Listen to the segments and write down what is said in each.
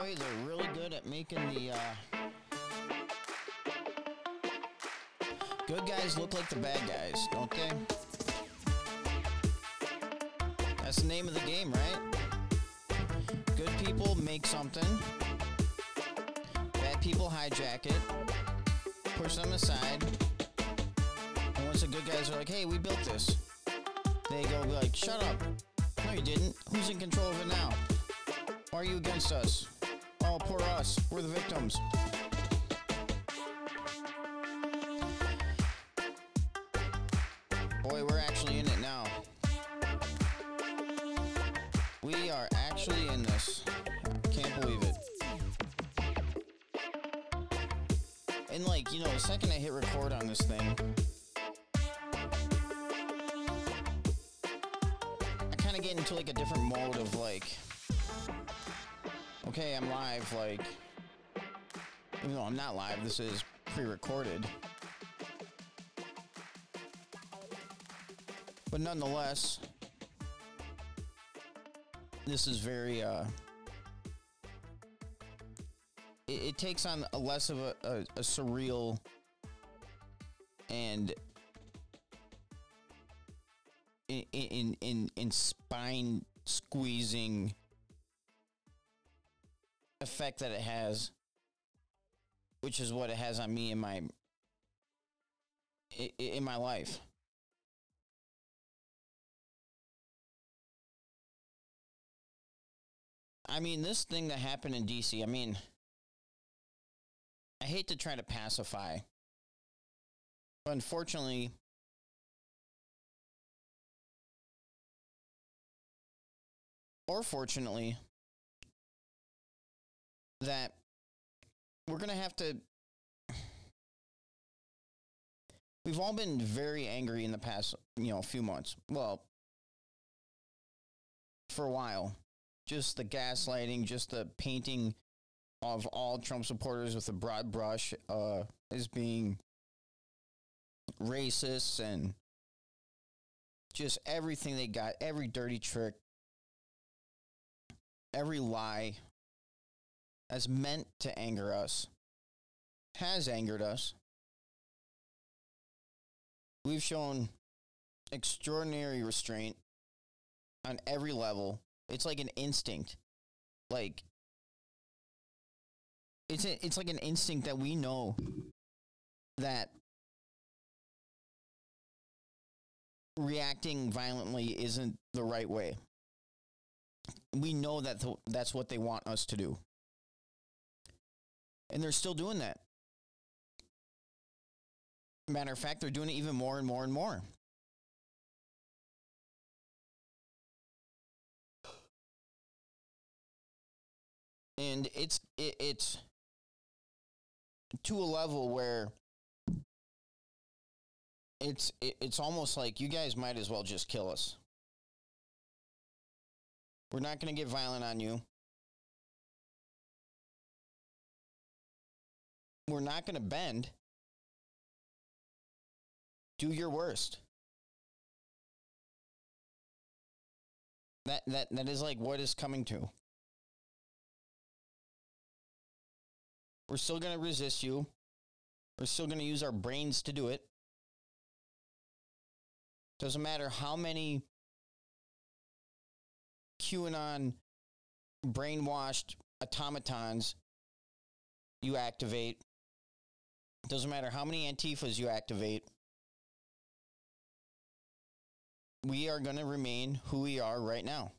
boy, they're really good at making the uh, good guys look like the bad guys, don't they? That's the name of the game, right? Good people make something. Bad people hijack it, push them aside. And once the good guys are like, hey, we built this, they go be like, shut up. No, you didn't. Who's in control of it now? Why are you against us? Oh, poor us. We're the victims. This is pre-recorded. But nonetheless, this is very uh it, it takes on a less of a, a, a surreal and in in in, in spine squeezing effect that it has which is what it has on me in my in my life. I mean, this thing that happened in DC, I mean, I hate to try to pacify, but unfortunately, or fortunately, that we're going to have to. We've all been very angry in the past, you know, few months. Well, for a while just the gaslighting, just the painting of all Trump supporters with a broad brush uh, as being racist and just everything they got, every dirty trick, every lie as meant to anger us, has angered us. We've shown extraordinary restraint on every level it's like an instinct. Like it's a, it's like an instinct that we know that reacting violently isn't the right way. We know that th- that's what they want us to do. And they're still doing that. Matter of fact, they're doing it even more and more and more. and it's it, it's to a level where it's it, it's almost like you guys might as well just kill us. We're not going to get violent on you. Not going to bend. Do your worst. That that that is like what is coming to. We're still going to resist you. We're still going to use our brains to do it. Doesn't matter how many QAnon brainwashed automatons you activate. Doesn't matter how many Antifas you activate. We are going to remain who we are right now.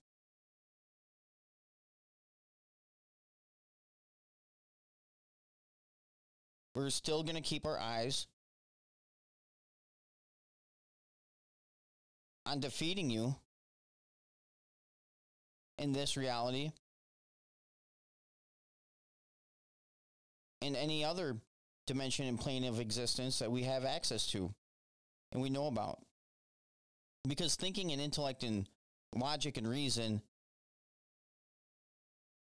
We're still going to keep our eyes on defeating you in this reality and any other dimension and plane of existence that we have access to and we know about. Because thinking and intellect and logic and reason,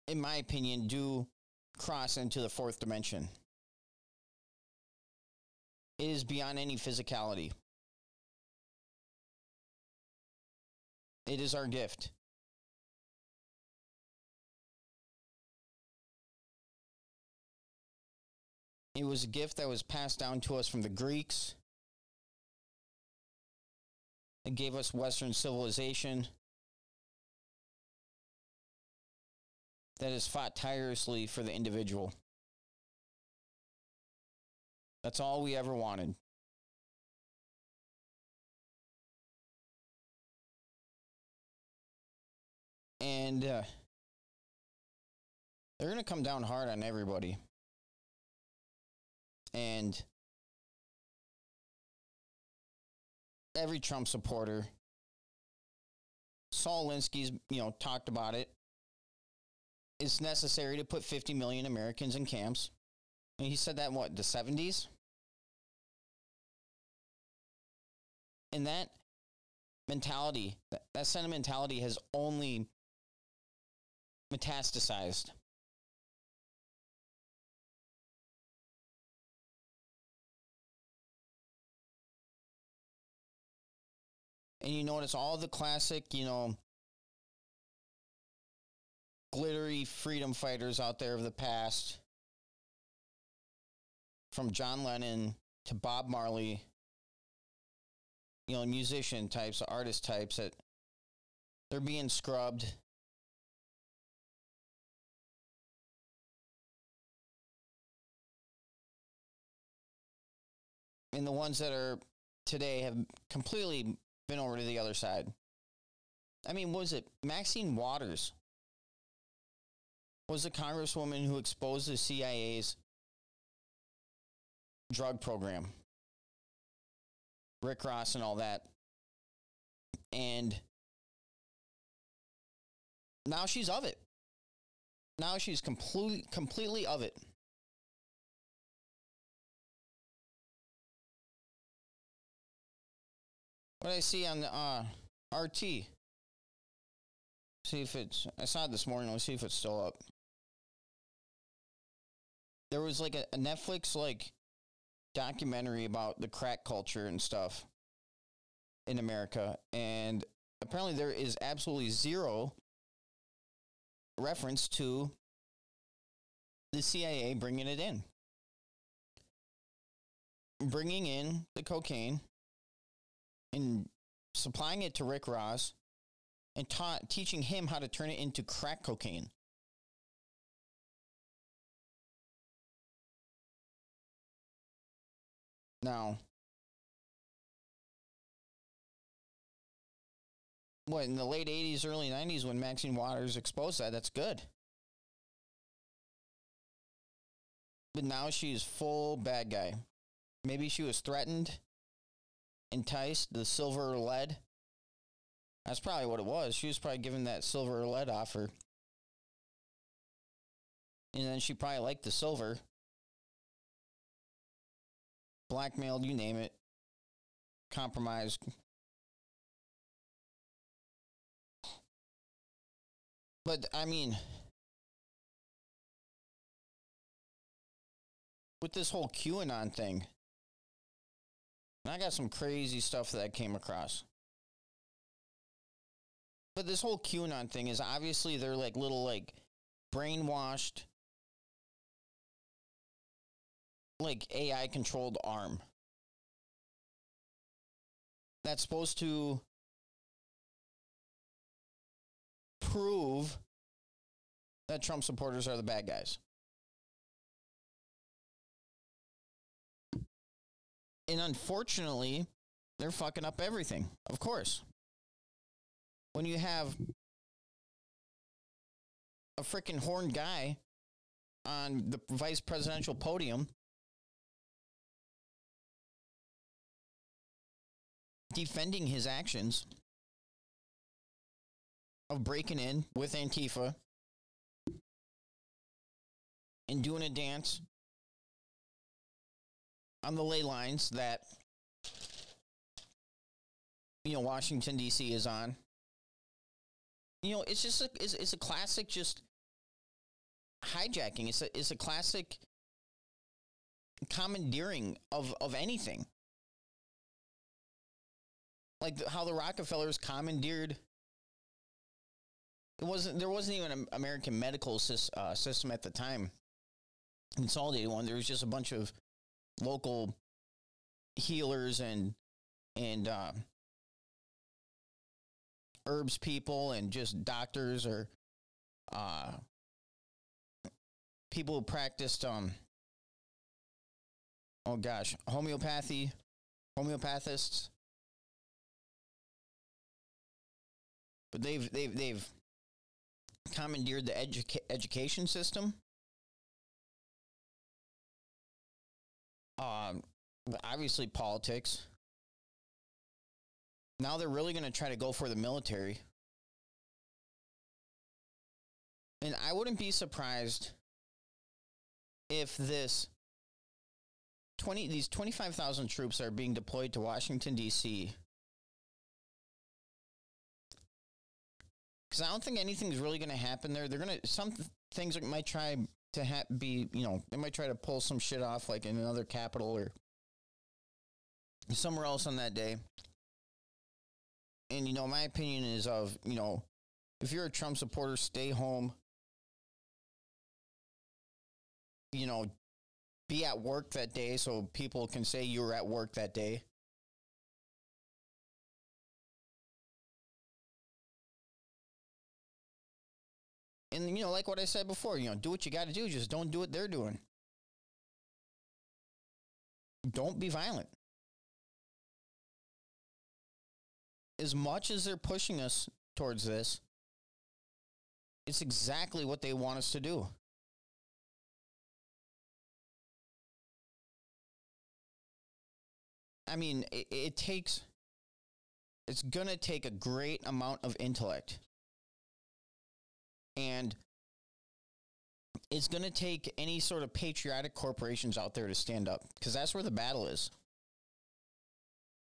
in my opinion, do cross into the fourth dimension. It is beyond any physicality. It is our gift. It was a gift that was passed down to us from the Greeks. It gave us Western civilization that has fought tirelessly for the individual. That's all we ever wanted. And uh, they're going to come down hard on everybody. And every Trump supporter, Saul Alinsky's, you know, talked about it. It's necessary to put 50 million Americans in camps. And he said that what, the 70s? And that mentality, that sentimentality has only metastasized. And you notice all the classic, you know, glittery freedom fighters out there of the past, from John Lennon to Bob Marley, you know, musician types, artist types that they're being scrubbed. And the ones that are today have completely been over to the other side. I mean, was it Maxine Waters? Was the congresswoman who exposed the CIA's drug program, Rick Ross, and all that. And now she's of it. Now she's completely completely of it. What I see on the uh, RT. See if it's. I saw it this morning. Let's see if it's still up. There was like a, a Netflix like documentary about the crack culture and stuff in America, and apparently there is absolutely zero reference to the CIA bringing it in, bringing in the cocaine and supplying it to Rick Ross and ta- teaching him how to turn it into crack cocaine. Now, what in the late 80s, early 90s when Maxine Waters exposed that, that's good. But now she's full bad guy. Maybe she was threatened enticed the silver lead. That's probably what it was. She was probably given that silver lead offer. And then she probably liked the silver. Blackmailed, you name it. Compromised. But I mean, with this whole QAnon thing, and I got some crazy stuff that I came across. But this whole QAnon thing is obviously they're like little like brainwashed like AI controlled arm. That's supposed to prove that Trump supporters are the bad guys. And unfortunately, they're fucking up everything, of course. When you have a freaking horned guy on the vice presidential podium defending his actions of breaking in with Antifa and doing a dance on the ley lines that you know Washington D.C. is on. You know, it's just a it's, it's a classic just hijacking. It's a it's a classic commandeering of of anything. Like how the Rockefellers commandeered. It wasn't there wasn't even an American medical uh, system at the time consolidated one. There was just a bunch of local healers and and uh, herbs people and just doctors or uh, people who practiced um oh gosh homeopathy homeopathists but they've they've they've commandeered the educa- education system um obviously politics now they're really going to try to go for the military and i wouldn't be surprised if this 20 these 25,000 troops are being deployed to Washington D.C. Cuz I don't think anything's really going to happen there. They're going to some th- things might try to ha- be, you know, they might try to pull some shit off like in another capital or somewhere else on that day. And you know, my opinion is of, you know, if you're a Trump supporter, stay home. You know, be at work that day so people can say you were at work that day. And you know, like what I said before, you know, do what you got to do, just don't do what they're doing. Don't be violent. As much as they're pushing us towards this, it's exactly what they want us to do. I mean, it, it takes, it's going to take a great amount of intellect. And it's going to take any sort of patriotic corporations out there to stand up because that's where the battle is.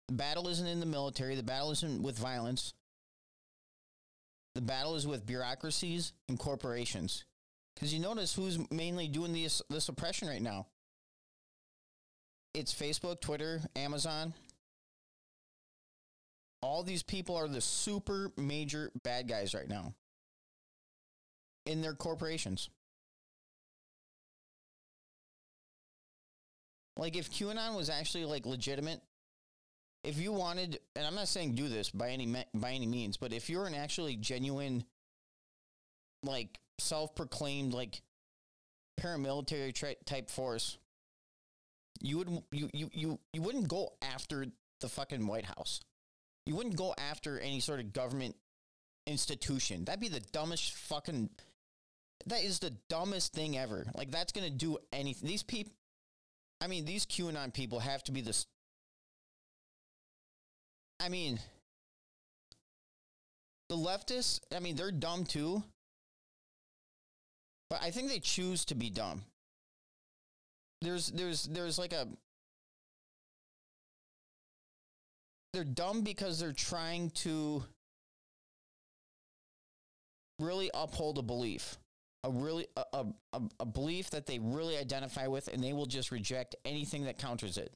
The battle isn't in the military, the battle isn't with violence. The battle is with bureaucracies and corporations. Because you notice who's mainly doing this, this oppression right now it's Facebook, Twitter, Amazon. All these people are the super major bad guys right now in their corporations. Like if QAnon was actually like legitimate, if you wanted, and I'm not saying do this by any by any means, but if you're an actually genuine, like self-proclaimed like paramilitary tra- type force, you would you, you you you wouldn't go after the fucking White House. You wouldn't go after any sort of government institution. That'd be the dumbest fucking that is the dumbest thing ever. Like that's going to do anything. These people I mean, these QAnon people have to be this I mean, the leftists, I mean, they're dumb too. But I think they choose to be dumb there's there's there's like a they're dumb because they're trying to really uphold a belief a really a, a, a belief that they really identify with and they will just reject anything that counters it.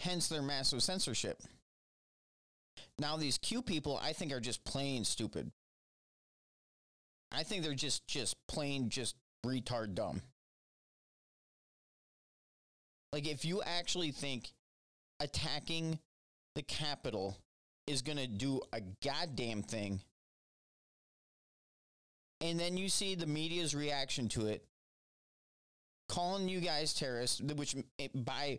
Hence their massive censorship. Now these q people i think are just plain stupid. I think they're just just plain just retard dumb. Like, if you actually think attacking the Capitol is going to do a goddamn thing, and then you see the media's reaction to it, calling you guys terrorists, which eh, by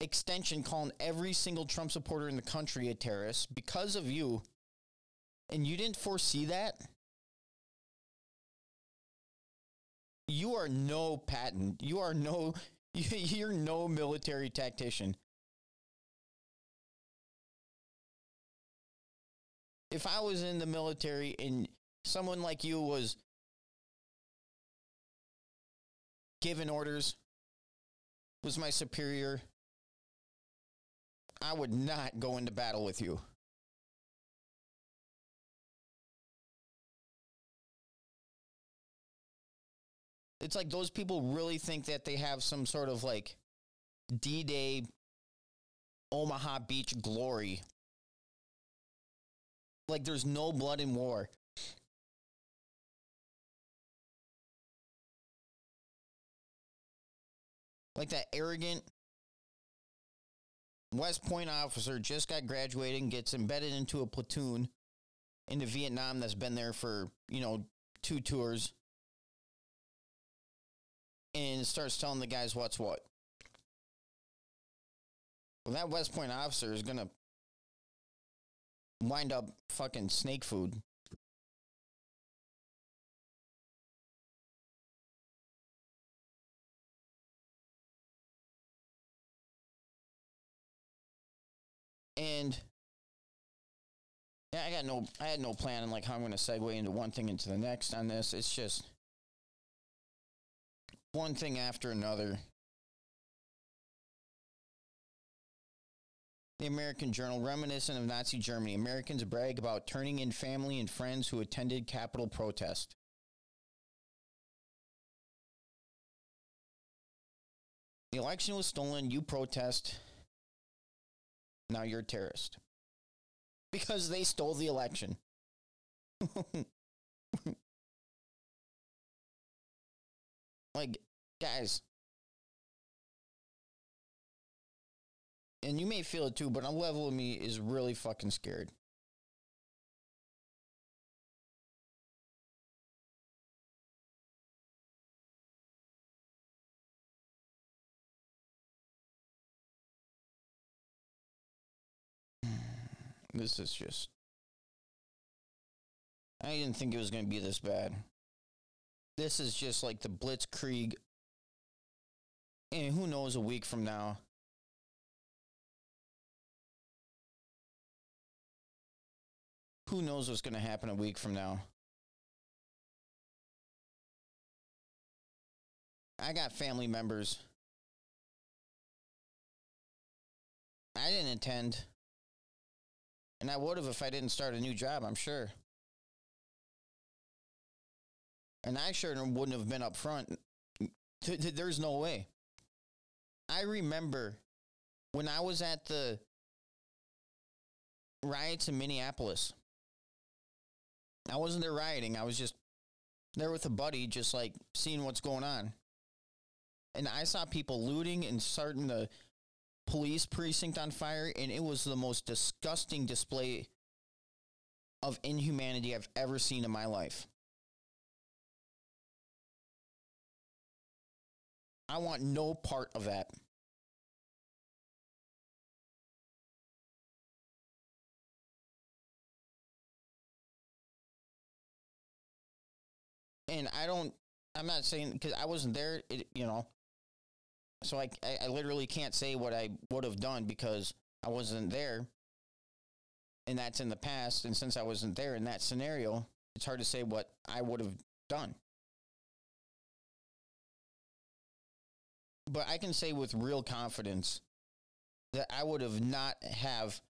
extension, calling every single Trump supporter in the country a terrorist because of you, and you didn't foresee that. You are no Patton. You are no You're no military tactician. If I was in the military and someone like you was given orders, was my superior, I would not go into battle with you. It's like those people really think that they have some sort of like D Day Omaha Beach glory. Like there's no blood in war. Like that arrogant West Point officer just got graduated and gets embedded into a platoon into Vietnam that's been there for, you know, two tours and starts telling the guys what's what. Well, that West Point officer is going to wind up fucking snake food. And yeah, I got no I had no plan on like how I'm going to segue into one thing into the next on this. It's just one thing after another. The American Journal, reminiscent of Nazi Germany, Americans brag about turning in family and friends who attended Capitol protest. The election was stolen. You protest. Now you're a terrorist. Because they stole the election. like, guys. And you may feel it too, but a level of me is really fucking scared. This is just. I didn't think it was going to be this bad. This is just like the blitzkrieg. And who knows a week from now? Who knows what's going to happen a week from now? I got family members. I didn't attend. And I would have if I didn't start a new job, I'm sure. And I sure wouldn't have been up front. There's no way. I remember when I was at the riots in Minneapolis. I wasn't there rioting. I was just there with a buddy, just like seeing what's going on. And I saw people looting and starting to police precinct on fire, and it was the most disgusting display of inhumanity I've ever seen in my life. I want no part of that. And I don't, I'm not saying, because I wasn't there, it, you know, so I, I, literally can't say what I would have done because I wasn't there. And that's in the past. And since I wasn't there in that scenario, it's hard to say what I would have done. But I can say with real confidence that I would have not have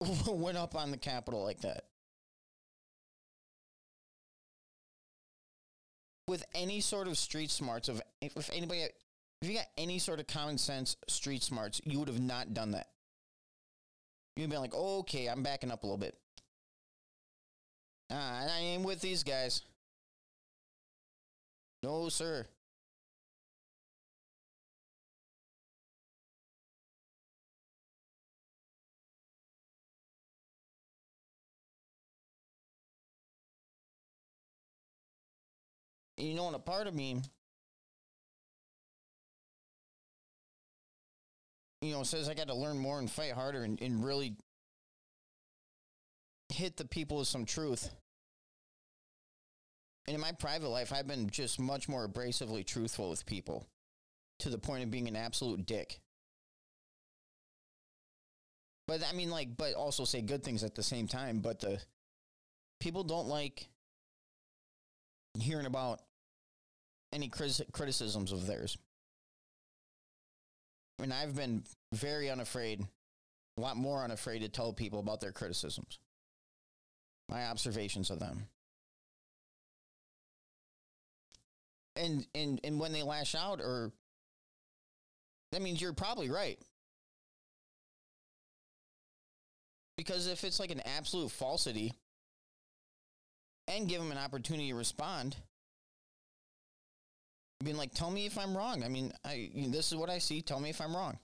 went up on the Capitol like that. With any sort of street smarts of if anybody if you got any sort of common sense street smarts, you would have not done that. You'd be like, okay, I'm backing up a little bit. Ah, I ain't with these guys. No, sir. You know, and a part of me, you know, says I got to learn more and fight harder and, and really hit the people with some truth. And in my private life, I've been just much more abrasively truthful with people to the point of being an absolute dick. But I mean, like, but also say good things at the same time. But the people don't like hearing about any criticisms of theirs. And I've been very unafraid, a lot more unafraid to tell people about their criticisms, my observations of them. And, and, and when they lash out, or that means you're probably right. Because if it's like an absolute falsity, and give them an opportunity to respond, being like, "Tell me if I'm wrong." I mean, I this is what I see. Tell me if I'm wrong.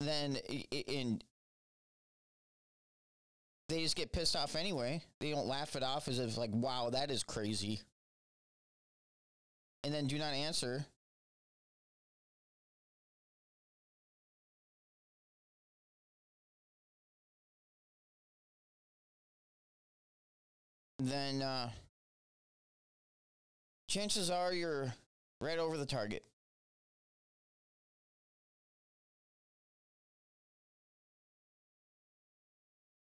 Then in they just get pissed off anyway. They don't laugh it off as if like, "Wow, that is crazy," and then do not answer. Then uh, chances are you're right over the target.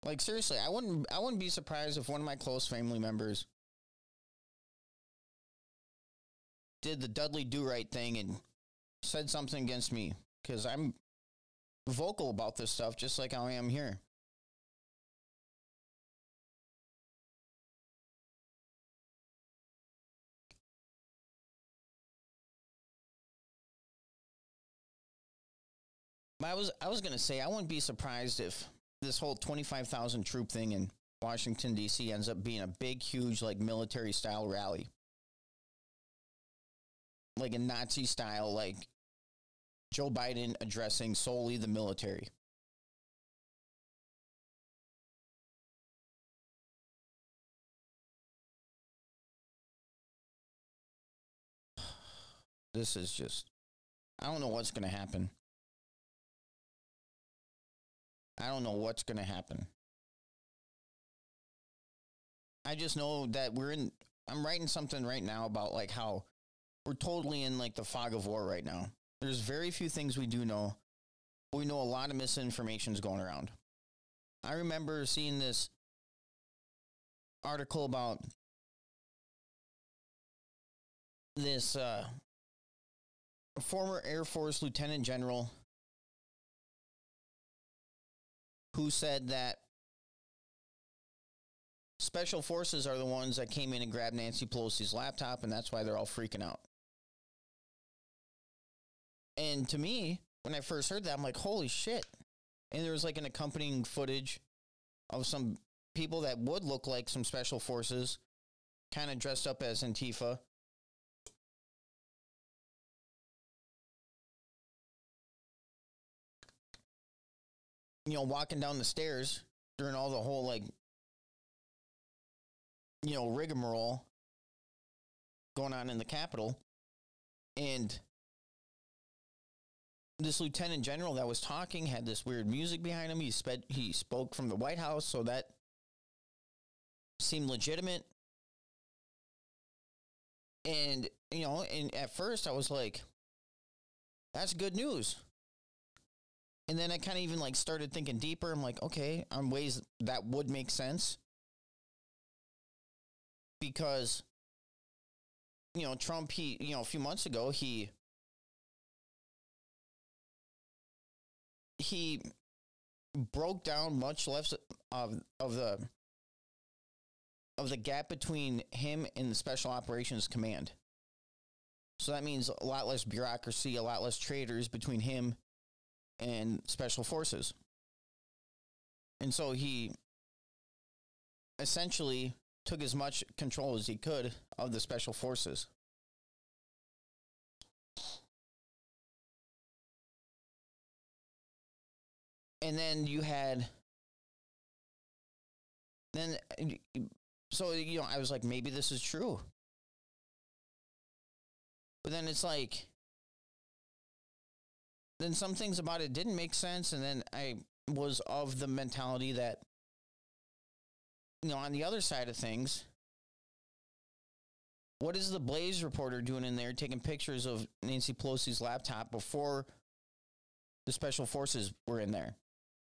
Like seriously, I wouldn't I wouldn't be surprised if one of my close family members did the Dudley do right thing and said something against me cuz I'm vocal about this stuff just like I am here. I was I was gonna say I wouldn't be surprised if this whole twenty five thousand troop thing in Washington D.C. ends up being a big, huge like military style rally, like a Nazi style, like Joe Biden addressing solely the military. This is just, I don't know what's going to happen. I don't know what's going to happen. I just know that we're in, I'm writing something right now about like how we're totally in like the fog of war right now. There's very few things we do know. We know a lot of misinformation is going around. I remember seeing this article about this uh, former Air Force Lieutenant General who said that special forces are the ones that came in and grabbed Nancy Pelosi's laptop, and that's why they're all freaking out. And to me, when I first heard that, I'm like, holy shit. And there was like an accompanying footage of some people that would look like some special forces, kind of dressed up as Antifa. You know, walking down the stairs during all the whole like, you know, rigmarole going on in the Capitol. And this lieutenant general that was talking had this weird music behind him. He sped, he spoke from the White House, so that seemed legitimate. And you know, and at first I was like, "That's good news." And then I kind of even like started thinking deeper. I'm like, okay, on ways that would make sense. Because, you know, Trump, he, you know, a few months ago, he, he broke down much less of, of the, of the gap between him and the Special Operations Command. So that means a lot less bureaucracy, a lot less traitors between him and special forces. And so he essentially took as much control as he could of the special forces. And then you had then so you know I was like maybe this is true. But then it's like then some things about it didn't make sense. And then I was of the mentality that, you know, on the other side of things, what is the Blaze reporter doing in there taking pictures of Nancy Pelosi's laptop before the special forces were in there?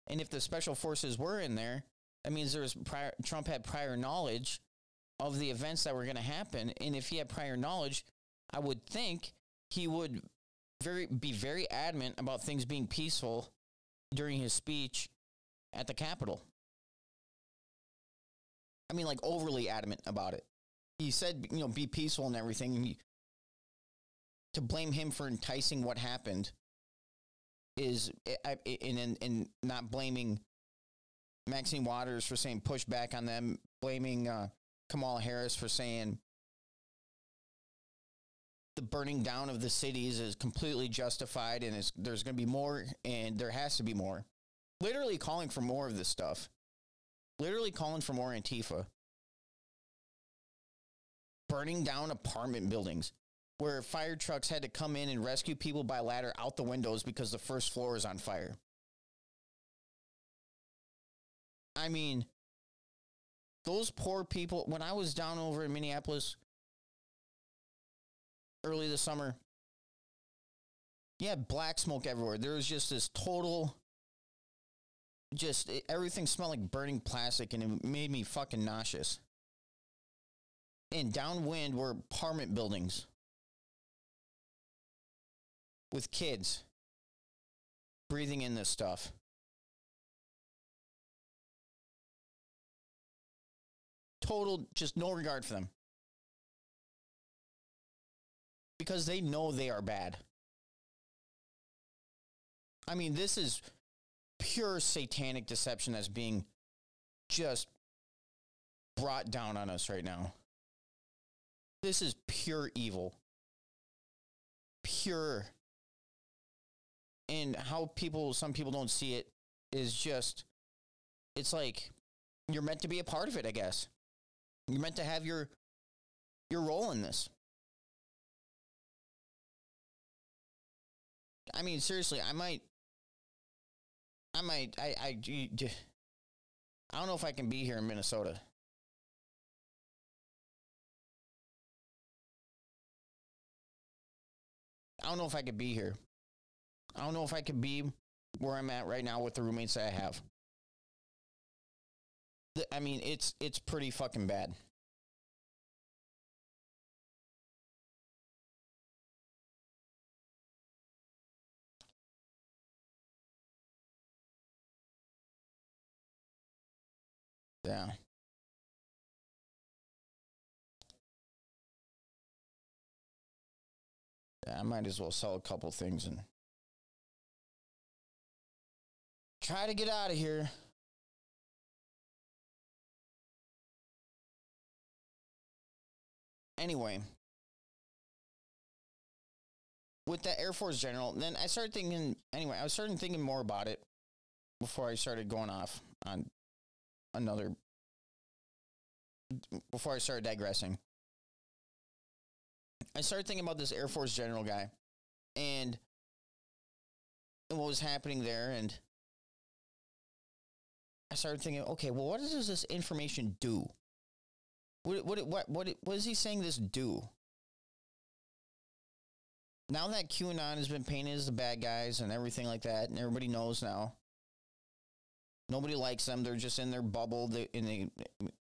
And if the special forces were in there, that means there was prior, Trump had prior knowledge of the events that were going to happen. And if he had prior knowledge, I would think he would very be very adamant about things being peaceful during his speech at the Capitol. I mean, like overly adamant about it. He said, you know, be peaceful and everything. And he, to blame him for enticing what happened is, in, in, in not blaming Maxine Waters for saying push back on them, blaming uh, Kamala Harris for saying the burning down of the cities is completely justified and there's going to be more and there has to be more. Literally calling for more of this stuff. Literally calling for more Antifa. Burning down apartment buildings where fire trucks had to come in and rescue people by ladder out the windows because the first floor is on fire. I mean, those poor people, when I was down over in Minneapolis early this summer, yeah, black smoke everywhere. There was just this total, just eh, everything smelled like burning plastic and it made me fucking nauseous. And downwind were apartment buildings with kids breathing in this stuff. Total, just no regard for them. Because they know they are bad. I mean, this is pure satanic deception that's being just brought down on us right now. This is pure evil. Pure and how people some people don't see it is just it's like you're meant to be a part of it i guess you're meant to have your your role in this i mean seriously i might i might i i i don't know if i can be here in minnesota I don't know if I could be here. I don't know if I could be where I'm at right now with the roommates that I have. I mean, it's it's pretty fucking bad. Yeah. yeah. I might as well sell a couple things and Try to get out of here. Anyway, with that Air Force general, then I started thinking, anyway, I was starting thinking more about it before I started going off on another, before I started digressing. I started thinking about this Air Force general guy and what was happening there and I started thinking, okay, well, what does this information do? What what what what what is he saying this do? Now that QAnon has been painted as the bad guys and everything like that, and everybody knows now. Nobody likes them. They're just in their bubble. They, in, the,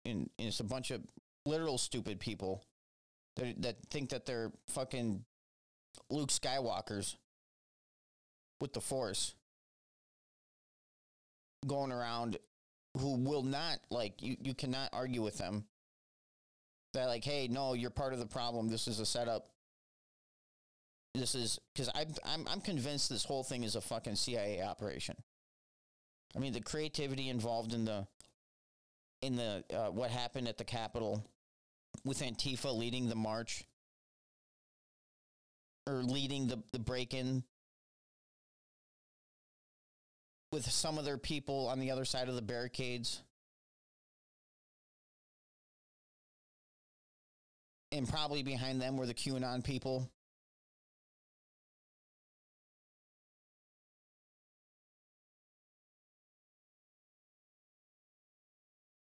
in, in it's a bunch of literal stupid people that that think that they're fucking Luke Skywalkers with the Force going around who will not like you you cannot argue with them that like hey no you're part of the problem this is a setup this is because I'm, I'm i'm convinced this whole thing is a fucking cia operation i mean the creativity involved in the in the uh, what happened at the capitol with antifa leading the march or leading the, the break-in with some of their people on the other side of the barricades. And probably behind them were the QAnon people.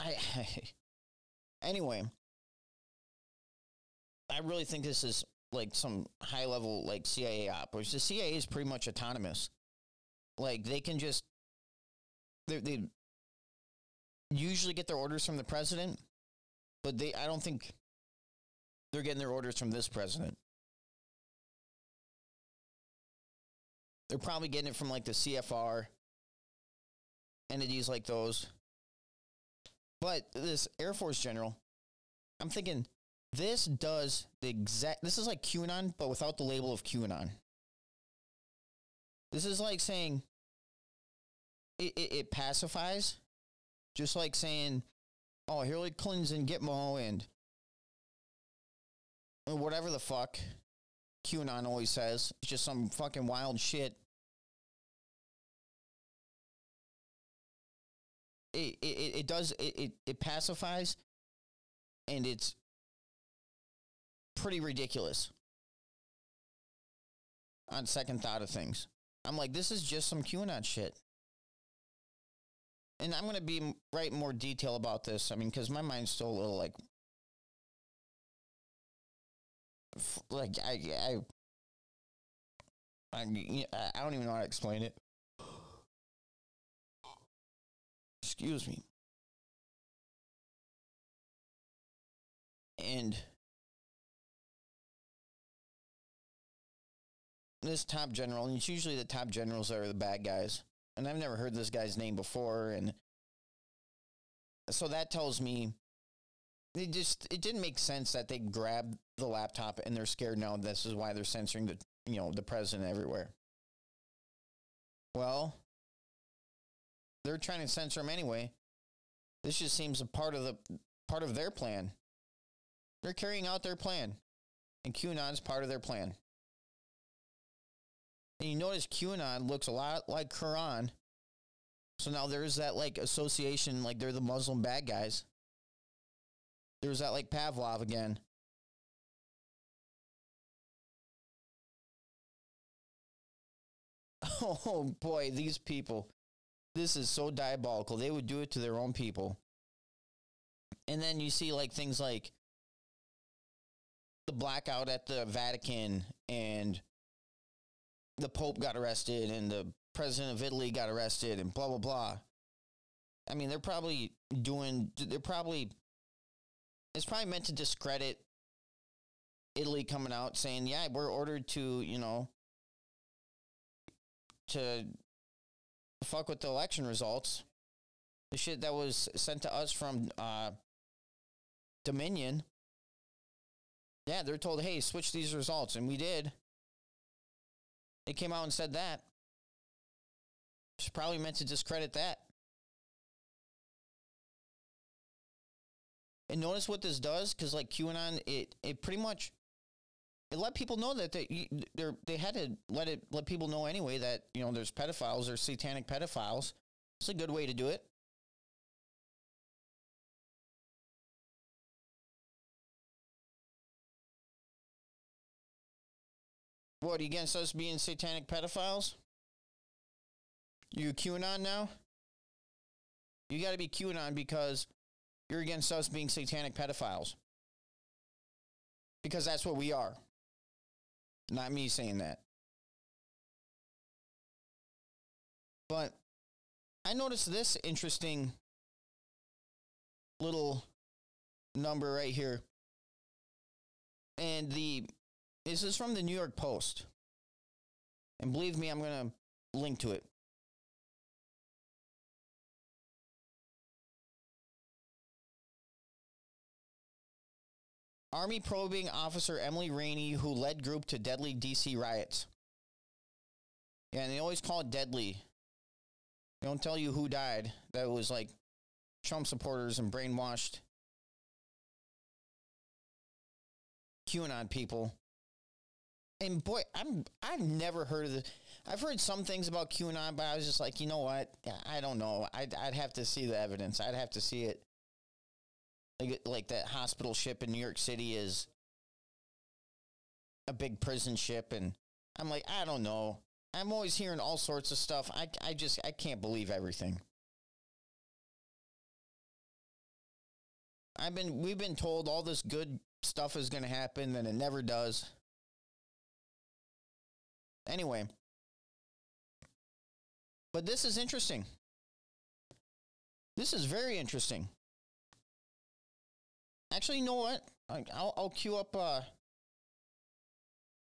I, anyway, I really think this is like some high level like CIA op, which the CIA is pretty much autonomous. Like they can just they they usually get their orders from the president, but they I don't think they're getting their orders from this president. They're probably getting it from like the CFR entities like those. But this Air Force general, I'm thinking this does the exact this is like QAnon but without the label of QAnon. This is like saying it, it, it pacifies, just like saying, "Oh, Hillary Clinton's in Gitmo and whatever the fuck." QAnon always says. It's just some fucking wild shit. It it, does it, it, it pacifies and it's pretty ridiculous on second thought of things. I'm like, this is just some QAnon shit. And I'm going to be right more detail about this. I mean, because my mind's still a little like, like I, I, I, I don't even know how to explain it. Excuse me. And this top general, and it's usually the top generals that are the bad guys. And I've never heard this guy's name before, and so that tells me it just it didn't make sense that they grabbed the laptop and they're scared now. This is why they're censoring the you know the president everywhere. Well, they're trying to censor him anyway. This just seems a part of the part of their plan. They're carrying out their plan, and QAnon's part of their plan. And you notice QAnon looks a lot like Quran. So now there's that like association, like they're the Muslim bad guys. There's that like Pavlov again. Oh boy, these people. This is so diabolical. They would do it to their own people. And then you see like things like the blackout at the Vatican and the Pope got arrested and the president of Italy got arrested and blah, blah, blah. I mean, they're probably doing, they're probably, it's probably meant to discredit Italy coming out saying, yeah, we're ordered to, you know, to fuck with the election results. The shit that was sent to us from uh, Dominion. Yeah, they're told, hey, switch these results. And we did. They came out and said that. It's probably meant to discredit that. And notice what this does, because like QAnon, it it pretty much let people know that they they had to let it let people know anyway that you know there's pedophiles or satanic pedophiles. It's a good way to do it. What, against us being satanic pedophiles? You QAnon now? You got to be QAnon because you're against us being satanic pedophiles. Because that's what we are. Not me saying that. But I noticed this interesting little number right here. And the this is from the New York Post. And believe me, I'm going to link to it. Army probing officer Emily Rainey, who led group to deadly DC riots. Yeah, and they always call it deadly. They don't tell you who died. That was like Trump supporters and brainwashed QAnon people and boy, I'm I've never heard of this. I've heard some things about QAnon, but I was just like, you know what? I don't know. I'd I'd have to see the evidence. I'd have to see it. Like like that hospital ship in New York City is a big prison ship, and I'm like, I don't know. I'm always hearing all sorts of stuff. I I just I can't believe everything. I've been we've been told all this good stuff is going to happen, and it never does. Anyway, but this is interesting. This is very interesting. Actually, you know what? I'll, I'll cue up uh,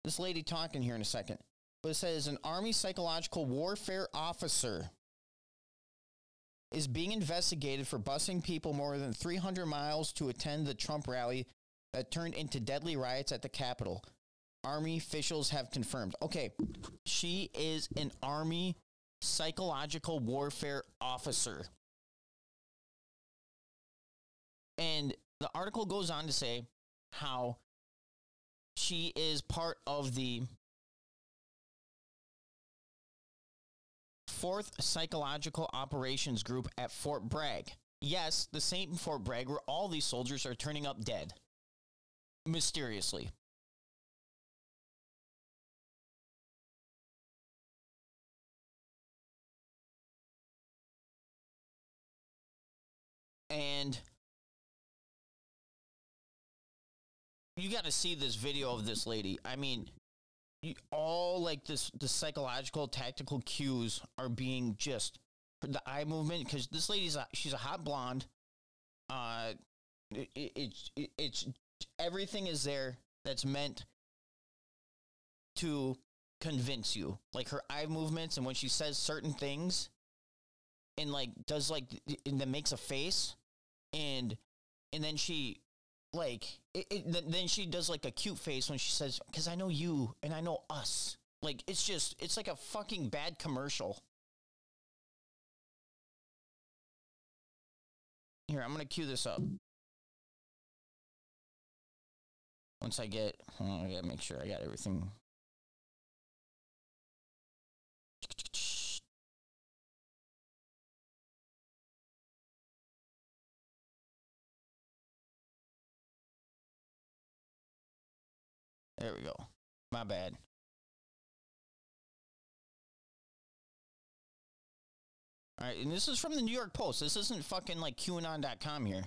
this lady talking here in a second. But it says an Army psychological warfare officer is being investigated for busing people more than 300 miles to attend the Trump rally that turned into deadly riots at the Capitol. Army officials have confirmed. Okay, she is an Army psychological warfare officer. And the article goes on to say how she is part of the fourth psychological operations group at Fort Bragg. Yes, the same Fort Bragg where all these soldiers are turning up dead mysteriously. And you got to see this video of this lady. I mean, you, all like this the psychological tactical cues are being just the eye movement because this lady's a, she's a hot blonde. Uh, it, it, it's it, it's everything is there that's meant to convince you. Like her eye movements and when she says certain things, and like does like and then makes a face, and and then she like it, it, then she does like a cute face when she says because i know you and i know us like it's just it's like a fucking bad commercial. Here i'm gonna cue this up. Once i get oh, i gotta make sure i got everything There we go. My bad. All right, and this is from the New York Post. This isn't fucking like QAnon.com here.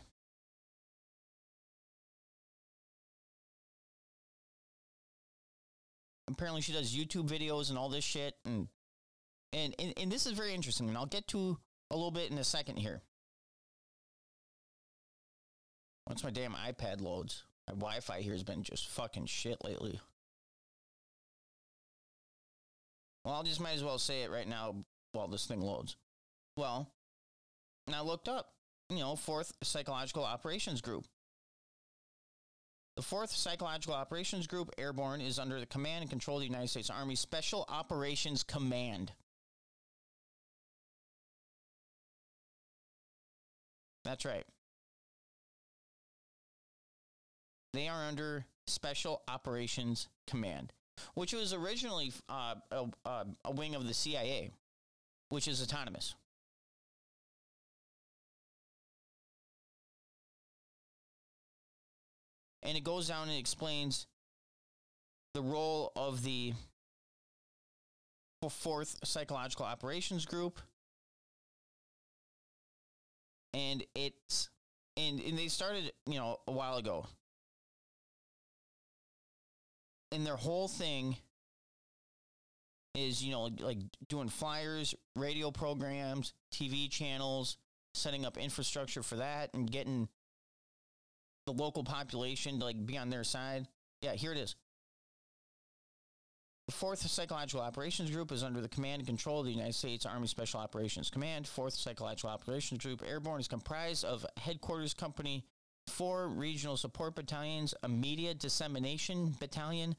Apparently, she does YouTube videos and all this shit, and and and, and this is very interesting. And I'll get to a little bit in a second here. Once my damn iPad loads. My Wi-Fi here has been just fucking shit lately. Well, I'll just might as well say it right now while this thing loads. Well, and I looked up, you know, fourth psychological operations group. The fourth psychological operations group, Airborne, is under the command and control of the United States Army Special Operations Command. That's right. They are under Special Operations Command, which was originally uh, a, a wing of the CIA, which is autonomous. And it goes down and explains the role of the fourth psychological operations group and it's and, and they started you know a while ago and their whole thing is you know like doing flyers, radio programs, TV channels, setting up infrastructure for that, and getting the local population to like be on their side. Yeah, here it is. The Fourth Psychological Operations Group is under the command and control of the United States Army Special Operations Command. Fourth Psychological Operations Group Airborne is comprised of headquarters company four regional support battalions, a media dissemination battalion,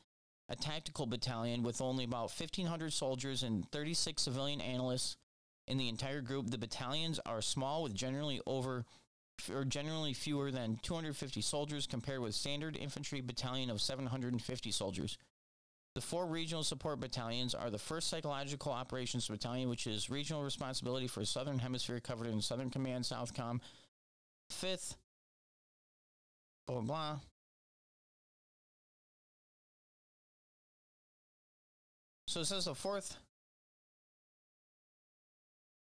a tactical battalion with only about 1,500 soldiers and 36 civilian analysts in the entire group. The battalions are small with generally over or generally fewer than 250 soldiers compared with standard infantry battalion of 750 soldiers. The four regional support battalions are the 1st Psychological Operations Battalion, which is regional responsibility for Southern Hemisphere covered in Southern Command, Southcom. 5th blah, blah, blah. So it says the fourth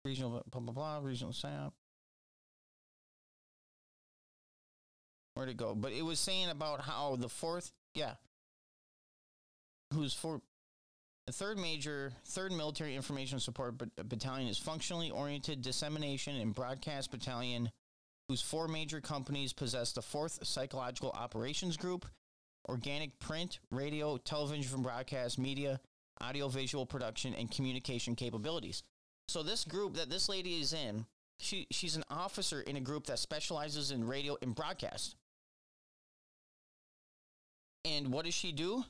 regional, blah, blah, blah, regional SAP. Where'd it go? But it was saying about how the fourth, yeah, who's for the third major, third military information support uh, battalion is functionally oriented dissemination and broadcast battalion whose four major companies possess the fourth psychological operations group, organic print, radio, television from broadcast, media, audiovisual production, and communication capabilities. So this group that this lady is in, she she's an officer in a group that specializes in radio and broadcast. And what does she do?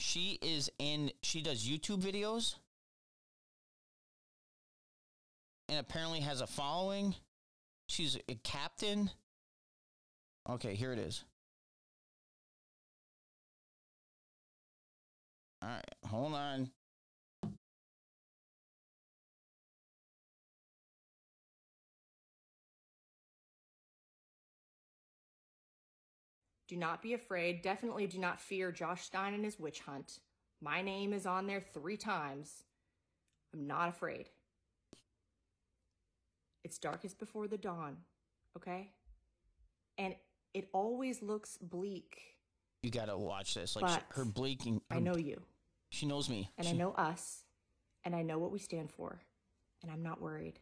She is in she does YouTube videos and apparently has a following She's a captain. Okay, here it is. All right, hold on. Do not be afraid. Definitely do not fear Josh Stein and his witch hunt. My name is on there three times. I'm not afraid. It's darkest before the dawn, okay? And it always looks bleak. You gotta watch this. Like she, But her bleaking. I know you, She knows me. and I know us, and I know what we stand for, and I'm not worried.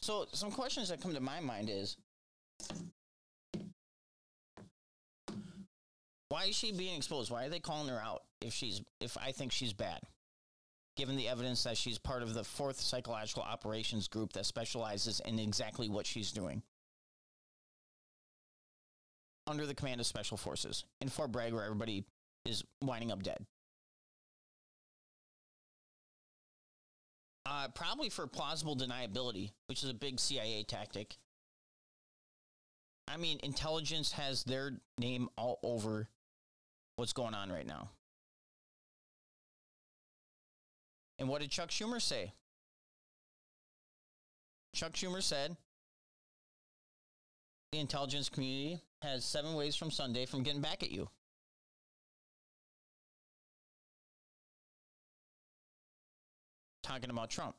So some questions that come to my mind is why is she being exposed? Why are they calling her out if she's if I think she's bad? Given the evidence that she's part of the fourth psychological operations group that specializes in exactly what she's doing. Under the command of special forces in Fort Bragg where everybody is winding up dead. Uh, probably for plausible deniability, which is a big CIA tactic. I mean, intelligence has their name all over what's going on right now. And what did Chuck Schumer say? Chuck Schumer said the intelligence community has seven ways from Sunday from getting back at you. Talking about Trump.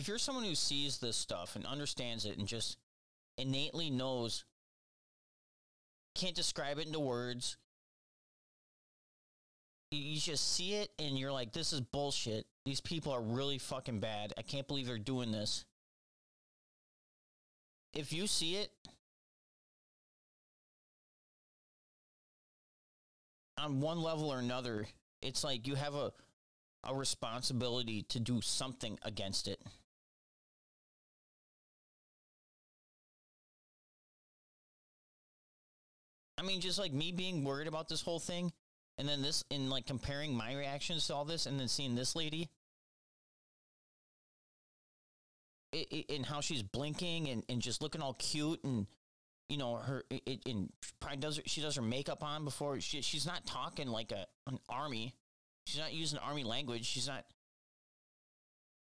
if you're someone who sees this stuff and understands it and just innately knows can't describe it into words you- just see it and you're like this is bullshit. These people are really fucking bad. I can't believe they're doing this. If you see it on one level or another it's like you have a a responsibility to do something against it. I mean, just like me being worried about this whole thing, and then this, and like comparing my reactions to all this, and then seeing this lady, i i and how she's blinking and, and just looking all cute, and you know her, it, and probably does her, she does her makeup on before she, she's not talking like a an army. She's not using army language. She's not.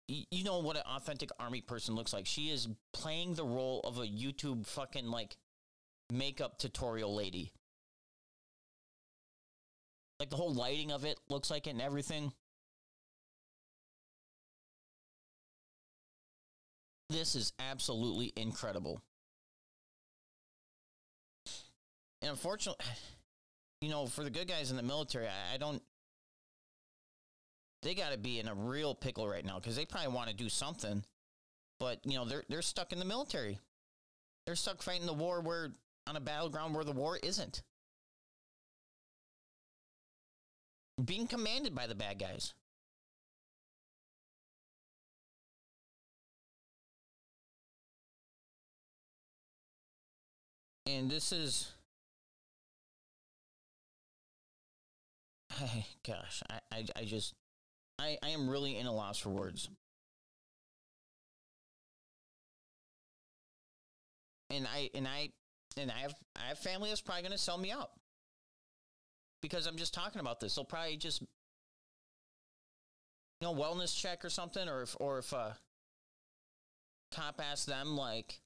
You know what an authentic army person looks like. She is playing the role of a YouTube fucking like makeup tutorial lady. Like the whole lighting of it looks like it and everything. This is absolutely incredible. And unfortunately, you know, for the good guys in the military, I, I don't they got to be in a real pickle right now because they probably want to do something, but you know they're they're stuck in the military. They're stuck fighting the war where on a battleground where the war isn't. Being commanded by the bad guys. And this is Hey, gosh, I, I, I just, I, I am really in a loss for words. And I, and I, and I have, I have family that's probably to sell me out because I'm just talking about this. They'll probably just, you know, wellness check or something, or if, or if a cop asks them like,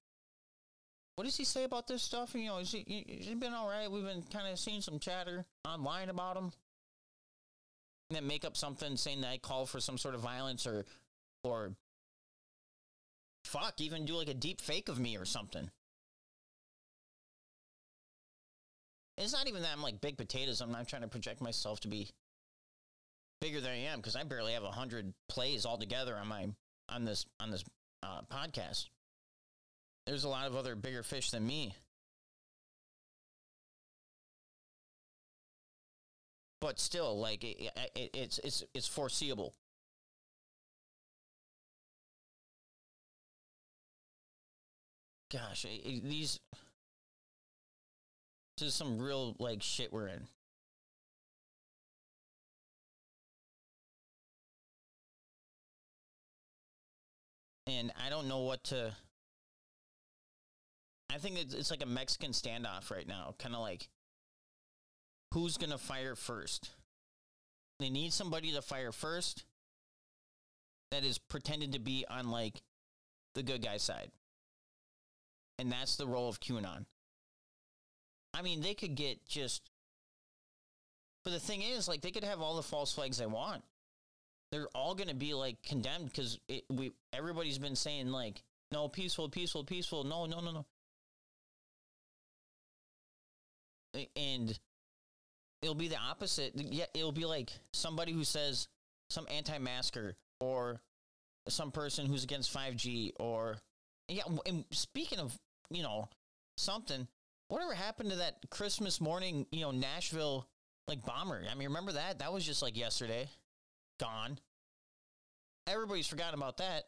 what does he say about this stuff? You know, he, has he been all right? We've been kind of seeing some chatter online about him and then make up something saying that I call for some sort of violence or or fuck, even do like a deep fake of me or something. It's not even that I'm like big potatoes. I'm not trying to project myself to be bigger than I am because I barely have hundred plays altogether on my on this on this uh, podcast. There's a lot of other bigger fish than me. but still, like it, it, it's it's it's foreseeable. Gosh, i i these this is some real like shit we're in. and I don't know what to. I think it's, it's like a Mexican standoff right now, kind of like who's gonna fire first. They need somebody to fire first that is pretended to be on like the good guy side. And that's the role of QAnon. I mean, they could get just but the thing is, like, they could have all the false flags they want. They're all going to be like condemned because we everybody's been saying like, no, peaceful, peaceful, peaceful. No, no, no, no. And it'll be the opposite. Yeah, it'll be like somebody who says some anti-masker or some person who's against 5G or yeah. And speaking of you know something, whatever happened to that Christmas morning, you know, Nashville like bomber? I mean, remember that? That was just like yesterday, gone. Everybody's forgotten about that.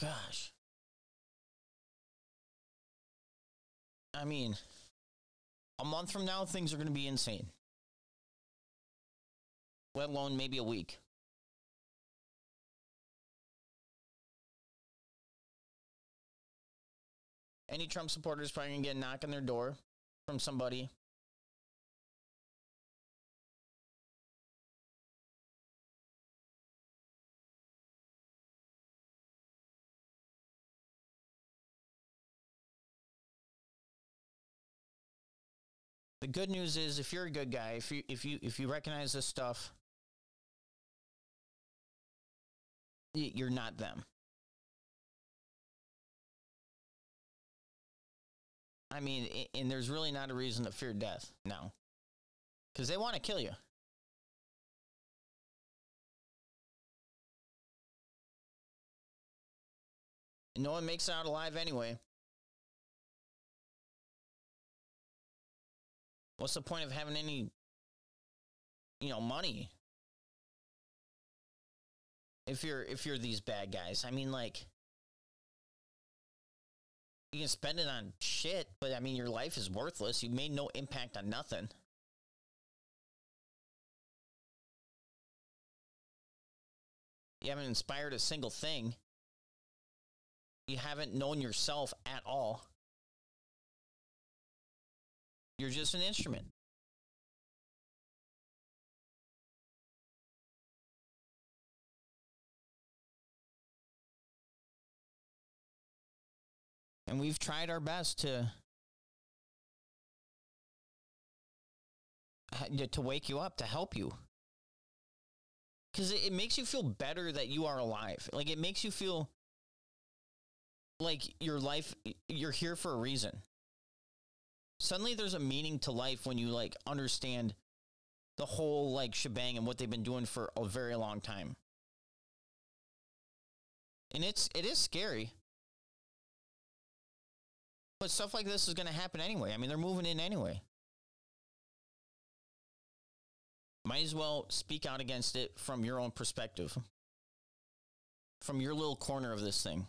Gosh. I mean, a month from now, things are going to be insane. Let alone maybe a week. Any Trump supporters probably going to get a knock on their door from somebody. The good news is if you're a good guy, if you if you if you recognize this stuff, you're not them. I mean, and there's really not a reason to fear death No. Because they want to kill you. And no one makes it out alive anyway. What's the point of having any, you know, money? If you're if you're these bad guys, I mean, like, you can spend it on shit, but I mean, your life is worthless. You made no impact on nothing. You haven't inspired a single thing. You haven't known yourself at all. You're just an instrument. And we've tried our best to to wake you up, to help you. Cuz it makes you feel better that you are alive. Like it makes you feel like your life you're here for a reason. Suddenly there's a meaning to life when you like understand the whole like shebang and what they've been doing for a very long time. And it's it is scary. But stuff like this is going to happen anyway. I mean, they're moving in anyway. Might as well speak out against it from your own perspective, from your little corner of this thing.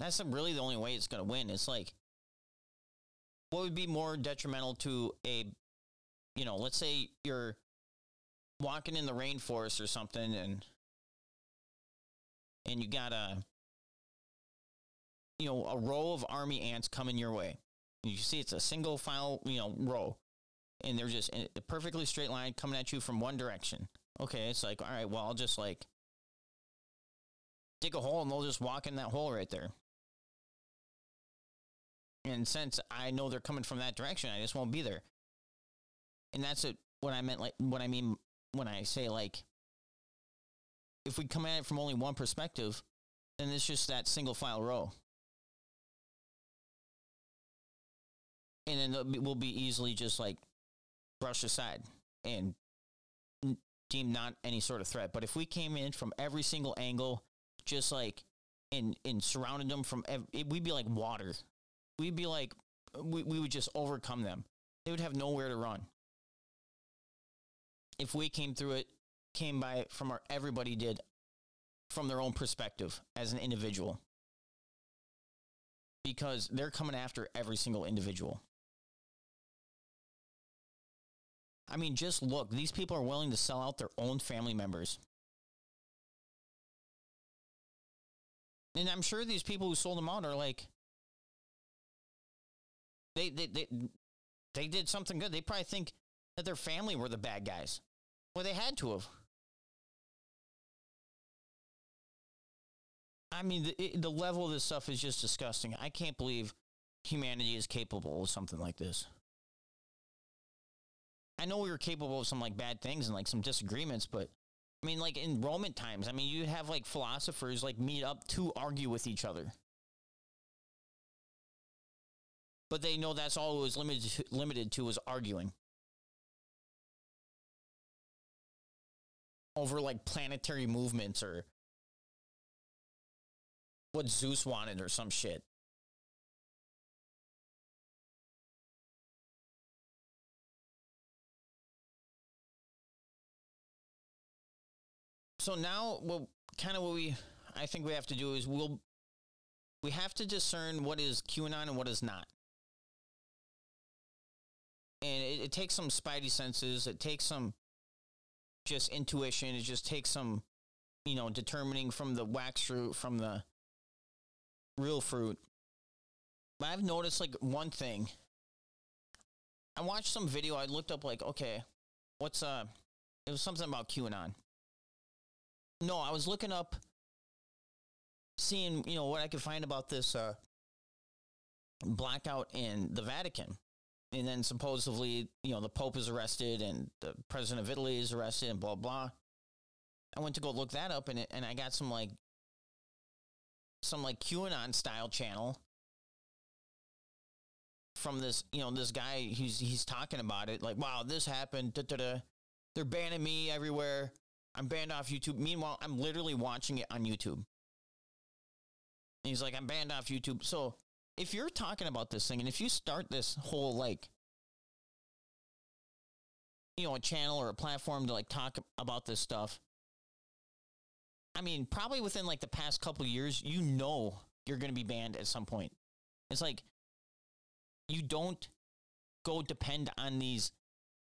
That's really the only way it's going to win. It's like, what would be more detrimental to a, you know, let's say you're walking in the rainforest or something and and you got a you know, a row of army ants coming your way. You see it's a single file, you know, row. And they're just in a perfectly straight line coming at you from one direction. Okay, it's like, all right, well, I'll just like dig a hole and they'll just walk in that hole right there. And since I know they're coming from that direction, I just won't be there. And that's it, what I meant, like, what I mean when I say, like, if we come at it from only one perspective, then it's just that single file row. And then we'll be easily just like brushed aside and deemed not any sort of threat. But if we came in from every single angle, just like and and surrounded them from, every, we'd be like water. We'd be like we we would just overcome them. They would have nowhere to run. If we came through it, came by it from our everybody did from their own perspective as an individual because they're coming after every single individual. I mean, just look. These people are willing to sell out their own family members. And I'm sure these people who sold them out are like, they, they, they, they did something good. They probably think that their family were the bad guys. Well, they had to have. I mean, the, the level of this stuff is just disgusting. I can't believe humanity is capable of something like this. I know we were capable of some like bad things and like some disagreements, but I mean, like in Roman times, I mean, you have like philosophers like meet up to argue with each other. But they know that's all it was limited to, limited to was arguing. Over like planetary movements or what Zeus wanted or some shit. So now, well, kind of what we, I think we have to do is we'll, we have to discern what is QAnon and what is not. And it, it takes some spidey senses. It takes some just intuition. It just takes some, you know, determining from the wax fruit, from the real fruit. But I've noticed like one thing. I watched some video. I looked up like, okay, what's uh, it was something about QAnon. No, I was looking up, seeing you know what I could find about this uh, blackout in the Vatican, and then supposedly you know the Pope is arrested and the President of Italy is arrested and blah blah. I went to go look that up and it, and I got some like some like QAnon style channel from this, you know, this guy. He's he's talking about it like, wow, this happened. Da, da, da. They're banning me everywhere. I'm banned off YouTube. Meanwhile, I'm literally watching it on YouTube. And he's like, I'm banned off YouTube. So if you're talking about this thing, and if you start this whole like, you know, a channel or a platform to like talk about this stuff, I mean, probably within like the past couple years, you know you're going to be banned at some point. It's like you don't go depend on these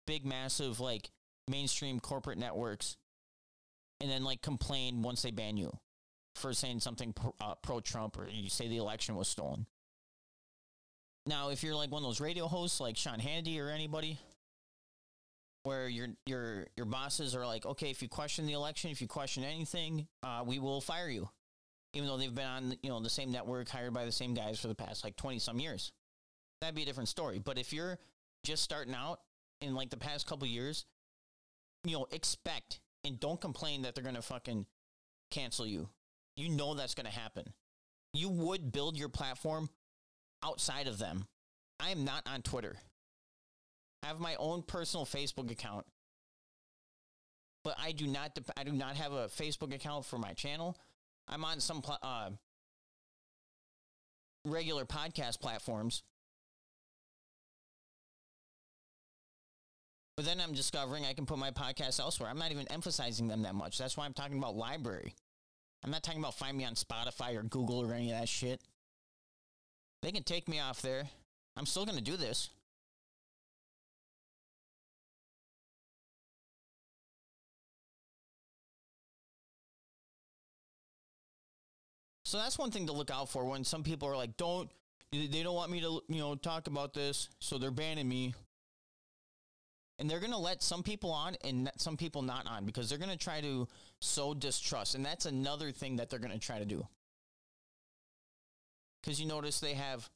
big, massive, like mainstream corporate networks and then like complain once they ban you for saying something pro, uh, pro Trump or you say the election was stolen. Now, if you're like one of those radio hosts like Sean Hannity or anybody, where your your your bosses are like, okay, if you question the election, if you question anything, uh, we will fire you, even though they've been on you know the same network, hired by the same guys for the past like twenty some years. That'd be a different story. But if you're just starting out in like the past couple years, you know, expect and don't complain that they're going to fucking cancel you. You know that's going to happen. You would build your platform outside of them. I am not on Twitter. I have my own personal Facebook account. But I do not I do not have a Facebook account for my channel. I'm on some uh, regular podcast platforms. But then I'm discovering I can put my podcast elsewhere. I'm not even emphasizing them that much. That's why I'm talking about LBRY. I'm not talking about find me on Spotify or Google or any of that shit. They can take me off there. I'm still going to do this. So that's one thing to look out for when some people are like, don't, they don't want me to, you know, talk about this, so they're banning me. And they're going to let some people on and some people not on because they're going to try to sow distrust. And that's another thing that they're going to try to do. Because you notice they have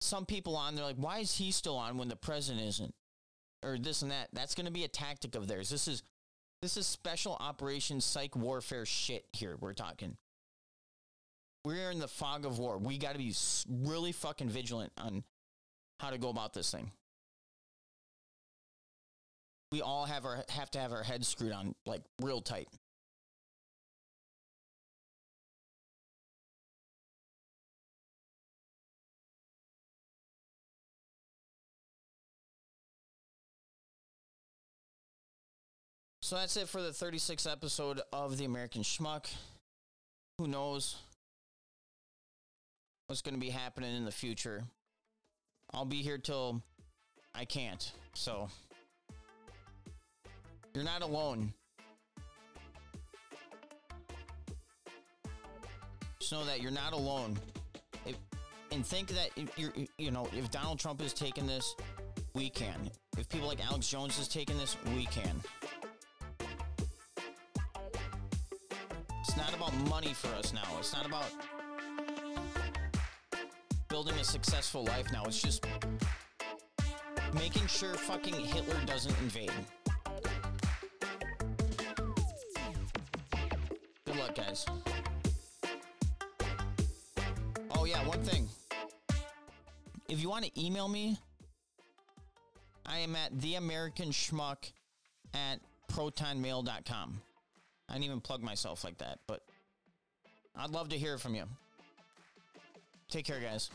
some people on, they're like, why is he still on when the president isn't? Or this and that. That's going to be a tactic of theirs. This is this is special operations psych warfare shit here we're talking. We're in the fog of war. We got to be really fucking vigilant on how to go about this thing. We all have our have to have our heads screwed on like real tight. So that's it for the 36th episode of The American Schmuck. Who knows what's going to be happening in the future? I'll be here till I can't. So You're not alone. Just know that you're not alone. If, and think that you're, you know, if Donald Trump is taking this, we can. If people like Alex Jones is taking this, we can. It's not about money for us now. It's not about building a successful life now. It's just making sure fucking Hitler doesn't invade. Guys. Oh, yeah, one thing. If you want to email me, I am at theamericanschmuck at protonmail.com. I didn't even plug myself like that, but I'd love to hear from you. Take care, guys.